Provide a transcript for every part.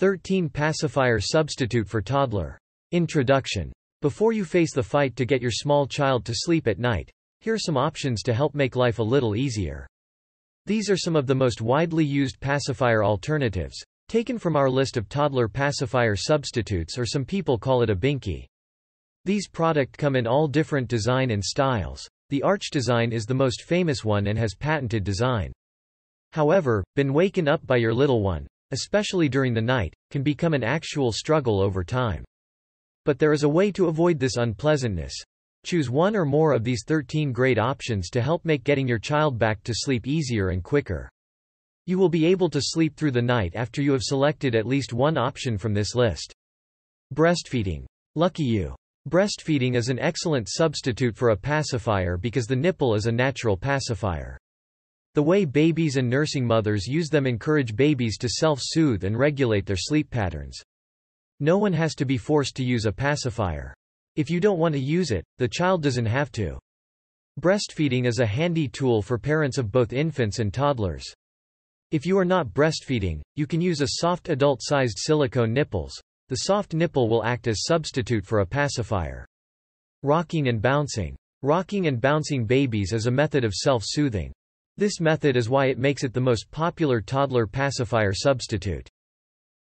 13 Pacifier substitute for toddler. Introduction. Before you face the fight to get your small child to sleep at night, here are some options to help make life a little easier. These are some of the most widely used pacifier alternatives, taken from our list of toddler pacifier substitutes or some people call it a binky. These product come in all different design and styles. The arch design is the most famous one and has patented design. However, been waken up by your little one, especially during the night, can become an actual struggle over time. But there is a way to avoid this unpleasantness. Choose one or more of these 13 great options to help make getting your child back to sleep easier and quicker. You will be able to sleep through the night after you have selected at least one option from this list. Breastfeeding. Lucky you. Breastfeeding is an excellent substitute for a pacifier because the nipple is a natural pacifier. The way babies and nursing mothers use them encourage babies to self-soothe and regulate their sleep patterns. No one has to be forced to use a pacifier. If you don't want to use it, the child doesn't have to. Breastfeeding is a handy tool for parents of both infants and toddlers. If you are not breastfeeding, you can use a soft adult-sized silicone nipples. The soft nipple will act as substitute for a pacifier. Rocking and bouncing. Rocking and bouncing babies is a method of self-soothing. This method is why it makes it the most popular toddler pacifier substitute.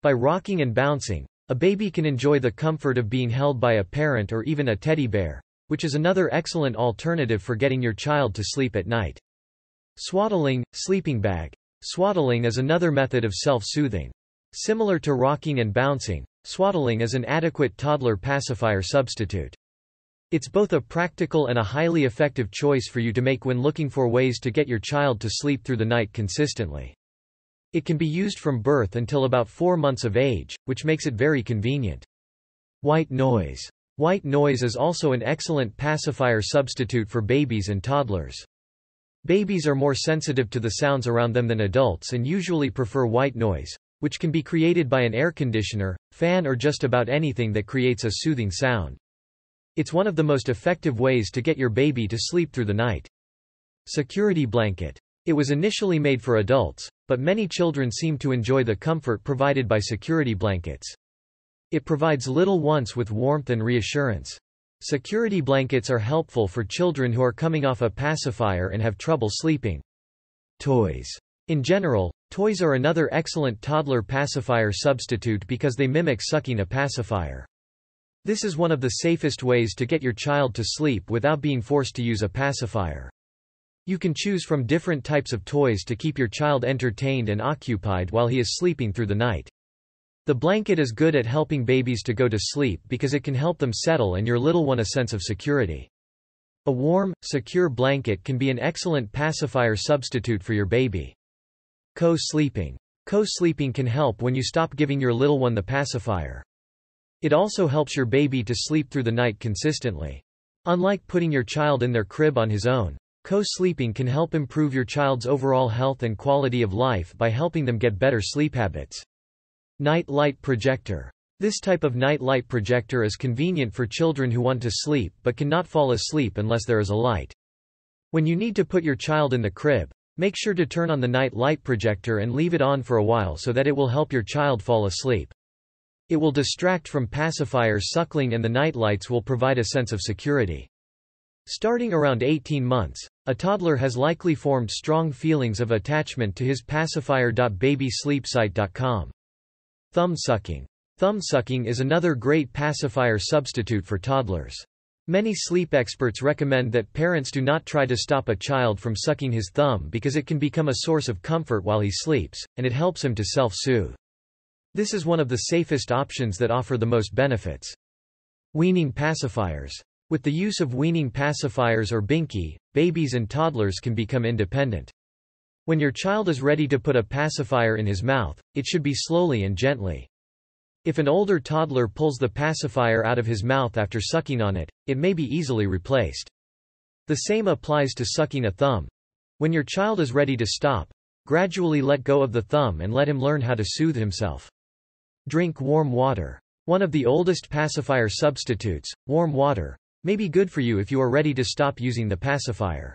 By rocking and bouncing, a baby can enjoy the comfort of being held by a parent or even a teddy bear, which is another excellent alternative for getting your child to sleep at night. Swaddling, sleeping bag. Swaddling is another method of self-soothing. Similar to rocking and bouncing, Swaddling is an adequate toddler pacifier substitute. It's both a practical and a highly effective choice for you to make when looking for ways to get your child to sleep through the night consistently. It can be used from birth until about four months of age, which makes it very convenient. White noise. White noise is also an excellent pacifier substitute for babies and toddlers. Babies are more sensitive to the sounds around them than adults and usually prefer white noise, which can be created by an air conditioner, fan or just about anything that creates a soothing sound. It's one of the most effective ways to get your baby to sleep through the night. Security blanket. It was initially made for adults, but many children seem to enjoy the comfort provided by security blankets. It provides little ones with warmth and reassurance. Security blankets are helpful for children who are coming off a pacifier and have trouble sleeping. Toys. In general, toys are another excellent toddler pacifier substitute because they mimic sucking a pacifier. This is one of the safest ways to get your child to sleep without being forced to use a pacifier. You can choose from different types of toys to keep your child entertained and occupied while he is sleeping through the night. The blanket is good at helping babies to go to sleep because it can help them settle and your little one a sense of security. A warm, secure blanket can be an excellent pacifier substitute for your baby. Co-sleeping. Co-sleeping can help when you stop giving your little one the pacifier. It also helps your baby to sleep through the night consistently. Unlike putting your child in their crib on his own, co-sleeping can help improve your child's overall health and quality of life by helping them get better sleep habits. Night light projector. This type of night light projector is convenient for children who want to sleep but cannot fall asleep unless there is a light. When you need to put your child in the crib, Make sure to turn on the night light projector and leave it on for a while so that it will help your child fall asleep. It will distract from pacifier suckling and the night lights will provide a sense of security. Starting around 18 months, a toddler has likely formed strong feelings of attachment to his pacifier.babysleepsite.com. Thumb sucking. Thumb sucking is another great pacifier substitute for toddlers. Many sleep experts recommend that parents do not try to stop a child from sucking his thumb because it can become a source of comfort while he sleeps, and it helps him to self-soothe. This is one of the safest options that offer the most benefits. Weaning pacifiers. With the use of weaning pacifiers or binky, babies and toddlers can become independent. When your child is ready to put a pacifier in his mouth, it should be slowly and gently. If an older toddler pulls the pacifier out of his mouth after sucking on it, it may be easily replaced. The same applies to sucking a thumb. When your child is ready to stop, gradually let go of the thumb and let him learn how to soothe himself. Drink warm water. One of the oldest pacifier substitutes, warm water, may be good for you if you are ready to stop using the pacifier.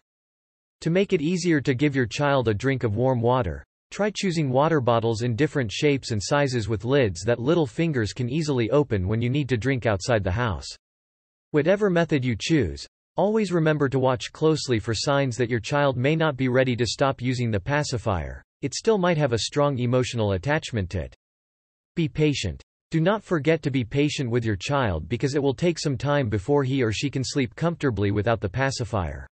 To make it easier to give your child a drink of warm water, Try choosing water bottles in different shapes and sizes with lids that little fingers can easily open when you need to drink outside the house. Whatever method you choose, always remember to watch closely for signs that your child may not be ready to stop using the pacifier. It still might have a strong emotional attachment to it. Be patient. Do not forget to be patient with your child because it will take some time before he or she can sleep comfortably without the pacifier.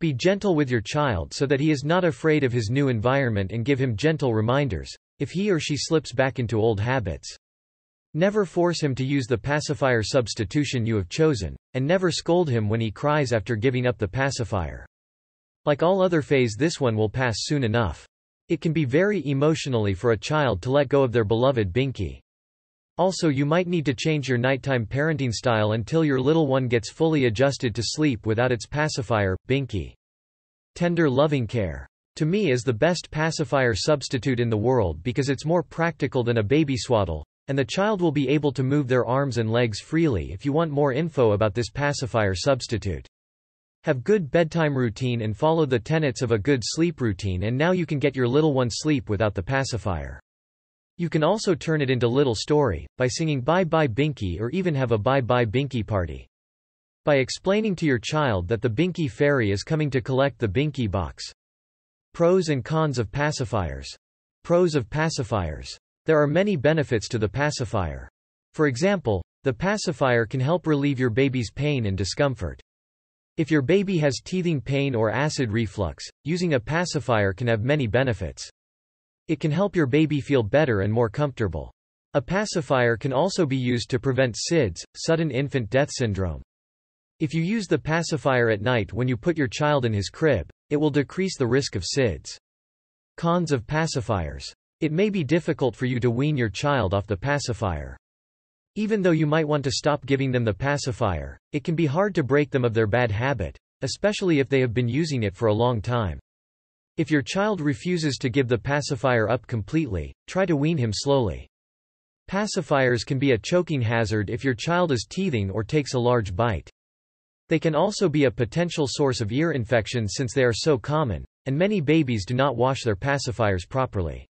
Be gentle with your child so that he is not afraid of his new environment and give him gentle reminders, if he or she slips back into old habits. Never force him to use the pacifier substitution you have chosen, and never scold him when he cries after giving up the pacifier. Like all other phase this one will pass soon enough. It can be very emotionally for a child to let go of their beloved binky. Also you might need to change your nighttime parenting style until your little one gets fully adjusted to sleep without its pacifier, binky. Tender loving care. To me is the best pacifier substitute in the world because it's more practical than a baby swaddle, and the child will be able to move their arms and legs freely if you want more info about this pacifier substitute. Have good bedtime routine and follow the tenets of a good sleep routine and now you can get your little one sleep without the pacifier. You can also turn it into little story, by singing Bye Bye Binky or even have a Bye Bye Binky party. By explaining to your child that the Binky Fairy is coming to collect the Binky box. Pros and cons of pacifiers. Pros of pacifiers. There are many benefits to the pacifier. For example, the pacifier can help relieve your baby's pain and discomfort. If your baby has teething pain or acid reflux, using a pacifier can have many benefits. It can help your baby feel better and more comfortable. A pacifier can also be used to prevent SIDS, sudden infant death syndrome. If you use the pacifier at night when you put your child in his crib, it will decrease the risk of SIDS. Cons of pacifiers. It may be difficult for you to wean your child off the pacifier. Even though you might want to stop giving them the pacifier, it can be hard to break them of their bad habit, especially if they have been using it for a long time. If your child refuses to give the pacifier up completely, try to wean him slowly. Pacifiers can be a choking hazard if your child is teething or takes a large bite. They can also be a potential source of ear infections since they are so common, and many babies do not wash their pacifiers properly.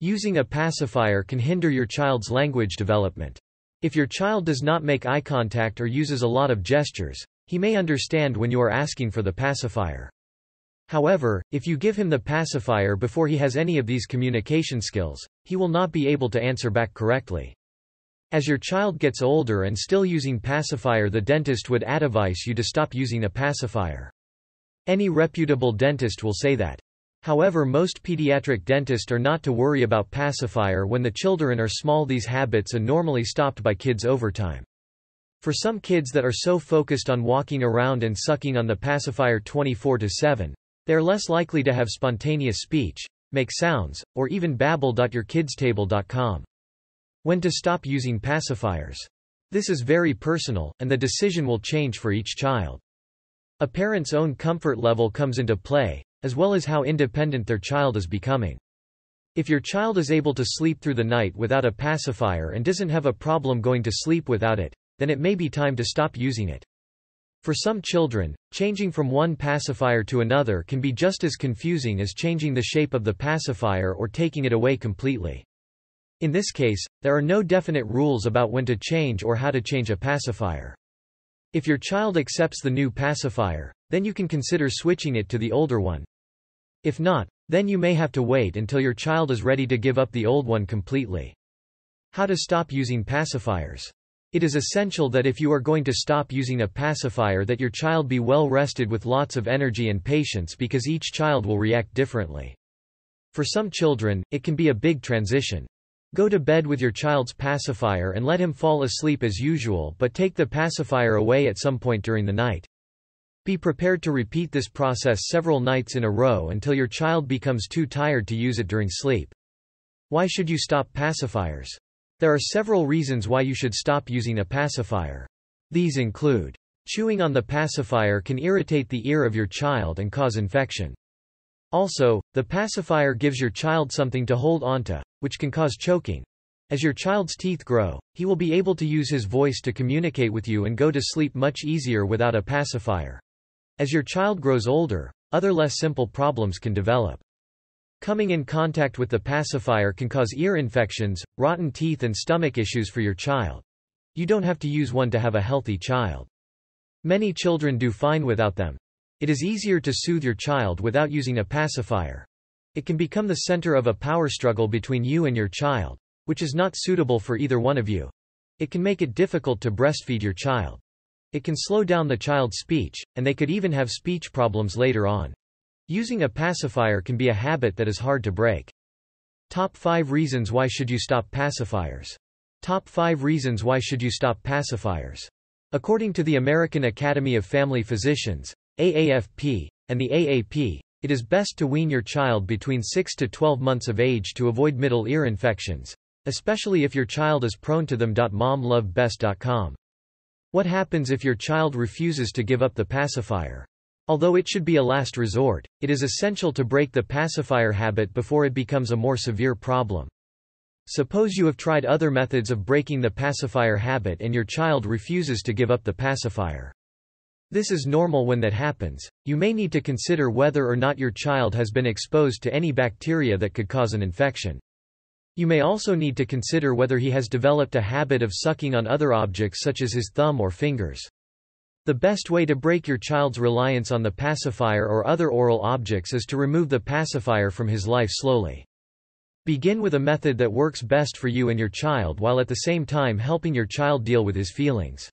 Using a pacifier can hinder your child's language development. If your child does not make eye contact or uses a lot of gestures, he may understand when you are asking for the pacifier. However, if you give him the pacifier before he has any of these communication skills, he will not be able to answer back correctly. As your child gets older and still using pacifier the dentist would advise you to stop using a pacifier. Any reputable dentist will say that However most pediatric dentists are not to worry about pacifier when the children are small these habits are normally stopped by kids over time. For some kids that are so focused on walking around and sucking on the pacifier 24-7, they are less likely to have spontaneous speech, make sounds, or even babble.yourkidstable.com. When to stop using pacifiers. This is very personal, and the decision will change for each child. A parent's own comfort level comes into play, as well as how independent their child is becoming. If your child is able to sleep through the night without a pacifier and doesn't have a problem going to sleep without it, then it may be time to stop using it. For some children, changing from one pacifier to another can be just as confusing as changing the shape of the pacifier or taking it away completely. In this case, there are no definite rules about when to change or how to change a pacifier. If your child accepts the new pacifier, then you can consider switching it to the older one. If not, then you may have to wait until your child is ready to give up the old one completely. How to stop using pacifiers. It is essential that if you are going to stop using a pacifier that your child be well rested with lots of energy and patience because each child will react differently. For some children, it can be a big transition. Go to bed with your child's pacifier and let him fall asleep as usual but take the pacifier away at some point during the night. Be prepared to repeat this process several nights in a row until your child becomes too tired to use it during sleep. Why should you stop pacifiers? There are several reasons why you should stop using a pacifier. These include Chewing on the pacifier can irritate the ear of your child and cause infection. Also, the pacifier gives your child something to hold onto, which can cause choking. As your child's teeth grow, he will be able to use his voice to communicate with you and go to sleep much easier without a pacifier. As your child grows older, other less simple problems can develop. Coming in contact with the pacifier can cause ear infections, rotten teeth and stomach issues for your child. You don't have to use one to have a healthy child. Many children do fine without them. It is easier to soothe your child without using a pacifier. It can become the center of a power struggle between you and your child, which is not suitable for either one of you. It can make it difficult to breastfeed your child. It can slow down the child's speech, and they could even have speech problems later on. Using a pacifier can be a habit that is hard to break. Top 5 reasons why should you stop pacifiers. Top 5 reasons why should you stop pacifiers. According to the American Academy of Family Physicians, AAFP, and the AAP, it is best to wean your child between 6 to 12 months of age to avoid middle ear infections, especially if your child is prone to them. Momlovebest.com. What happens if your child refuses to give up the pacifier? Although it should be a last resort, it is essential to break the pacifier habit before it becomes a more severe problem. Suppose you have tried other methods of breaking the pacifier habit and your child refuses to give up the pacifier. This is normal when that happens. You may need to consider whether or not your child has been exposed to any bacteria that could cause an infection. You may also need to consider whether he has developed a habit of sucking on other objects such as his thumb or fingers. The best way to break your child's reliance on the pacifier or other oral objects is to remove the pacifier from his life slowly. Begin with a method that works best for you and your child while at the same time helping your child deal with his feelings.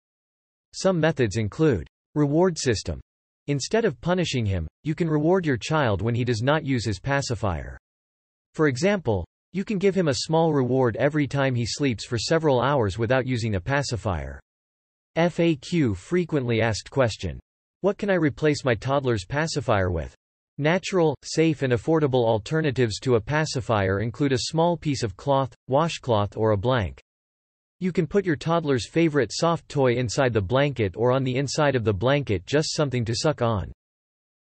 Some methods include reward system. Instead of punishing him, you can reward your child when he does not use his pacifier. For example, you can give him a small reward every time he sleeps for several hours without using a pacifier. FAQ frequently asked question. What can I replace my toddler's pacifier with? Natural, safe and affordable alternatives to a pacifier include a small piece of cloth, washcloth or a blank. You can put your toddler's favorite soft toy inside the blanket or on the inside of the blanket just something to suck on.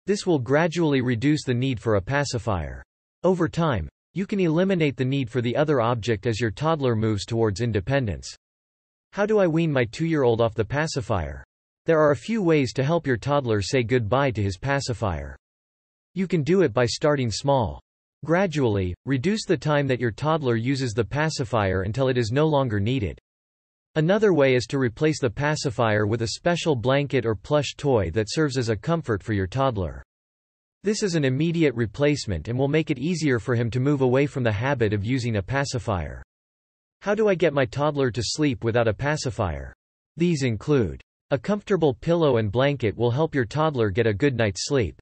This will gradually reduce the need for a pacifier. Over time, you can eliminate the need for the other object as your toddler moves towards independence. How do I wean my two-year-old off the pacifier? There are a few ways to help your toddler say goodbye to his pacifier. You can do it by starting small. Gradually, reduce the time that your toddler uses the pacifier until it is no longer needed. Another way is to replace the pacifier with a special blanket or plush toy that serves as a comfort for your toddler. This is an immediate replacement and will make it easier for him to move away from the habit of using a pacifier. How do I get my toddler to sleep without a pacifier? These include a comfortable pillow and blanket will help your toddler get a good night's sleep.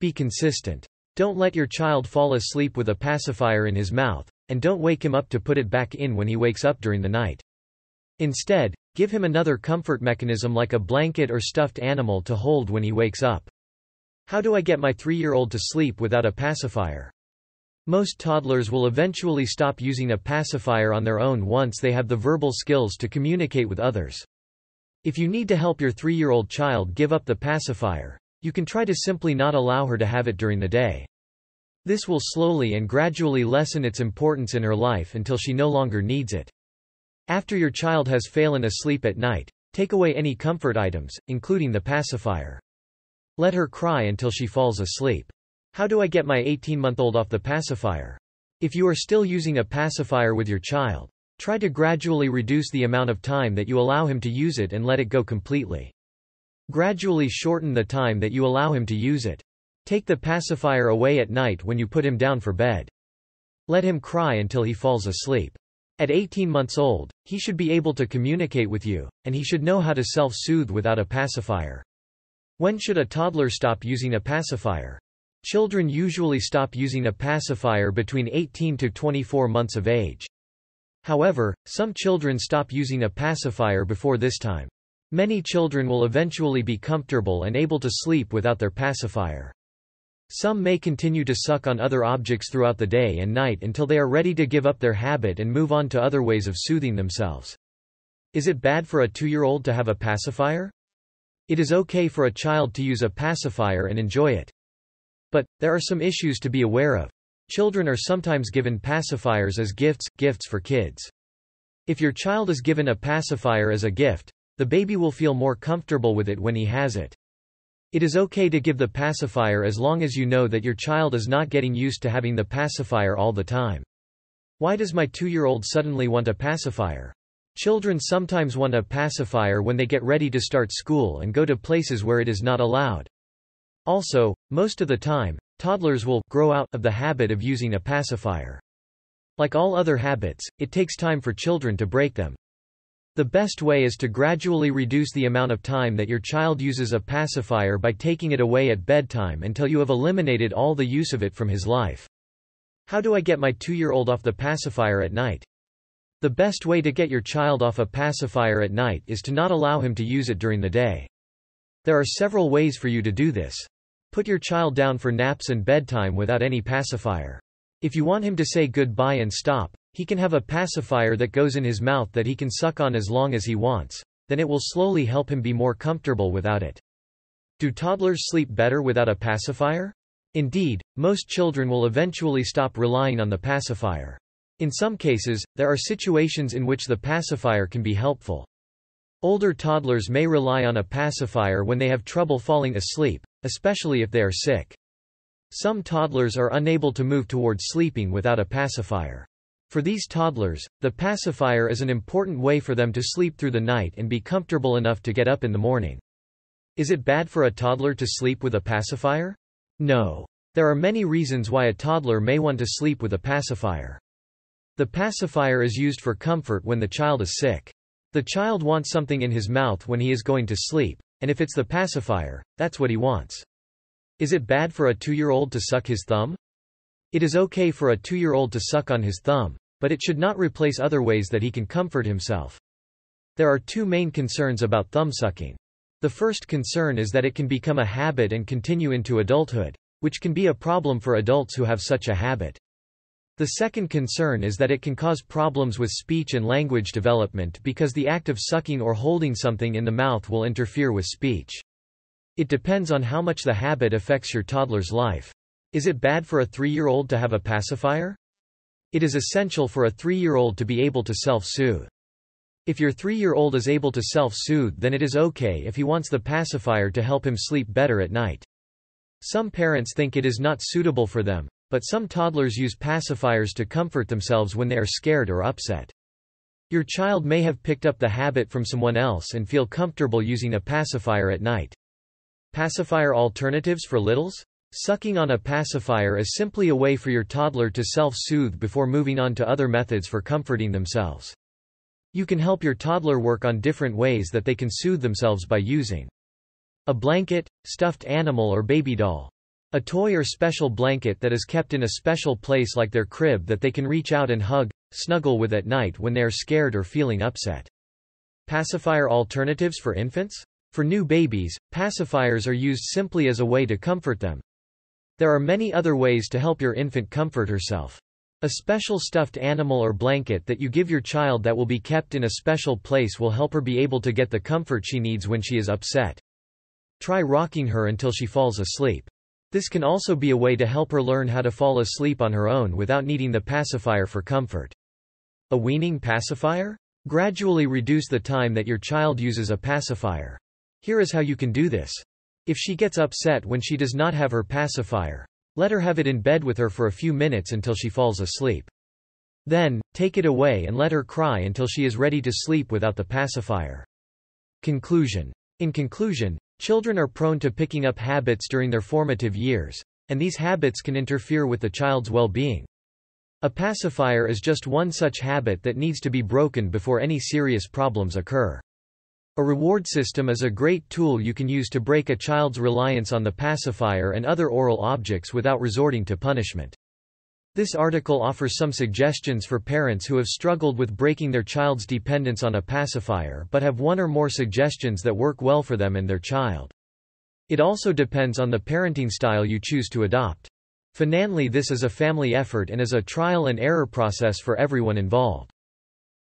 Be consistent. Don't let your child fall asleep with a pacifier in his mouth, and don't wake him up to put it back in when he wakes up during the night. Instead, give him another comfort mechanism like a blanket or stuffed animal to hold when he wakes up. How do I get my three-year-old to sleep without a pacifier? Most toddlers will eventually stop using a pacifier on their own once they have the verbal skills to communicate with others. If you need to help your three-year-old child give up the pacifier, you can try to simply not allow her to have it during the day. This will slowly and gradually lessen its importance in her life until she no longer needs it. After your child has fallen asleep at night, take away any comfort items, including the pacifier. Let her cry until she falls asleep. How do I get my 18-month-old off the pacifier? If you are still using a pacifier with your child, try to gradually reduce the amount of time that you allow him to use it and let it go completely. Gradually shorten the time that you allow him to use it. Take the pacifier away at night when you put him down for bed. Let him cry until he falls asleep. At 18 months old, he should be able to communicate with you, and he should know how to self-soothe without a pacifier. When should a toddler stop using a pacifier? Children usually stop using a pacifier between 18 to 24 months of age. However, some children stop using a pacifier before this time. Many children will eventually be comfortable and able to sleep without their pacifier. Some may continue to suck on other objects throughout the day and night until they are ready to give up their habit and move on to other ways of soothing themselves. Is it bad for a two-year-old to have a pacifier? It is okay for a child to use a pacifier and enjoy it. But, there are some issues to be aware of. Children are sometimes given pacifiers as gifts, gifts for kids. If your child is given a pacifier as a gift, the baby will feel more comfortable with it when he has it. It is okay to give the pacifier as long as you know that your child is not getting used to having the pacifier all the time. Why does my two-year-old suddenly want a pacifier? Children sometimes want a pacifier when they get ready to start school and go to places where it is not allowed. Also, most of the time, toddlers will grow out of the habit of using a pacifier. Like all other habits, it takes time for children to break them. The best way is to gradually reduce the amount of time that your child uses a pacifier by taking it away at bedtime until you have eliminated all the use of it from his life. How do I get my two-year-old off the pacifier at night? The best way to get your child off a pacifier at night is to not allow him to use it during the day. There are several ways for you to do this. Put your child down for naps and bedtime without any pacifier. If you want him to say goodbye and stop, he can have a pacifier that goes in his mouth that he can suck on as long as he wants, then it will slowly help him be more comfortable without it. Do toddlers sleep better without a pacifier? Indeed, most children will eventually stop relying on the pacifier. In some cases, there are situations in which the pacifier can be helpful. Older toddlers may rely on a pacifier when they have trouble falling asleep, especially if they are sick. Some toddlers are unable to move towards sleeping without a pacifier. For these toddlers, the pacifier is an important way for them to sleep through the night and be comfortable enough to get up in the morning. Is it bad for a toddler to sleep with a pacifier? No. There are many reasons why a toddler may want to sleep with a pacifier. The pacifier is used for comfort when the child is sick. The child wants something in his mouth when he is going to sleep, and if it's the pacifier, that's what he wants. Is it bad for a two-year-old to suck his thumb? It is okay for a two-year-old to suck on his thumb, but it should not replace other ways that he can comfort himself. There are two main concerns about thumb sucking. The first concern is that it can become a habit and continue into adulthood, which can be a problem for adults who have such a habit. The second concern is that it can cause problems with speech and language development because the act of sucking or holding something in the mouth will interfere with speech. It depends on how much the habit affects your toddler's life. Is it bad for a three-year-old to have a pacifier? It is essential for a three-year-old to be able to self-soothe. If your three-year-old is able to self-soothe then it is okay if he wants the pacifier to help him sleep better at night. Some parents think it is not suitable for them, but some toddlers use pacifiers to comfort themselves when they are scared or upset. Your child may have picked up the habit from someone else and feel comfortable using a pacifier at night. Pacifier alternatives for littles? Sucking on a pacifier is simply a way for your toddler to self-soothe before moving on to other methods for comforting themselves. You can help your toddler work on different ways that they can soothe themselves by using a blanket, stuffed animal or baby doll. A toy or special blanket that is kept in a special place like their crib that they can reach out and hug, snuggle with at night when they are scared or feeling upset. Pacifier alternatives for infants? For new babies, pacifiers are used simply as a way to comfort them. There are many other ways to help your infant comfort herself. A special stuffed animal or blanket that you give your child that will be kept in a special place will help her be able to get the comfort she needs when she is upset. Try rocking her until she falls asleep. This can also be a way to help her learn how to fall asleep on her own without needing the pacifier for comfort. A weaning pacifier? Gradually reduce the time that your child uses a pacifier. Here is how you can do this. If she gets upset when she does not have her pacifier, let her have it in bed with her for a few minutes until she falls asleep. Then, take it away and let her cry until she is ready to sleep without the pacifier. Conclusion. In conclusion, children are prone to picking up habits during their formative years, and these habits can interfere with the child's well-being. A pacifier is just one such habit that needs to be broken before any serious problems occur. A reward system is a great tool you can use to break a child's reliance on the pacifier and other oral objects without resorting to punishment. This article offers some suggestions for parents who have struggled with breaking their child's dependence on a pacifier but have one or more suggestions that work well for them and their child. It also depends on the parenting style you choose to adopt. Finally this is a family effort and is a trial and error process for everyone involved.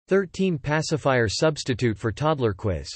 13 Pacifier substitute for toddler quiz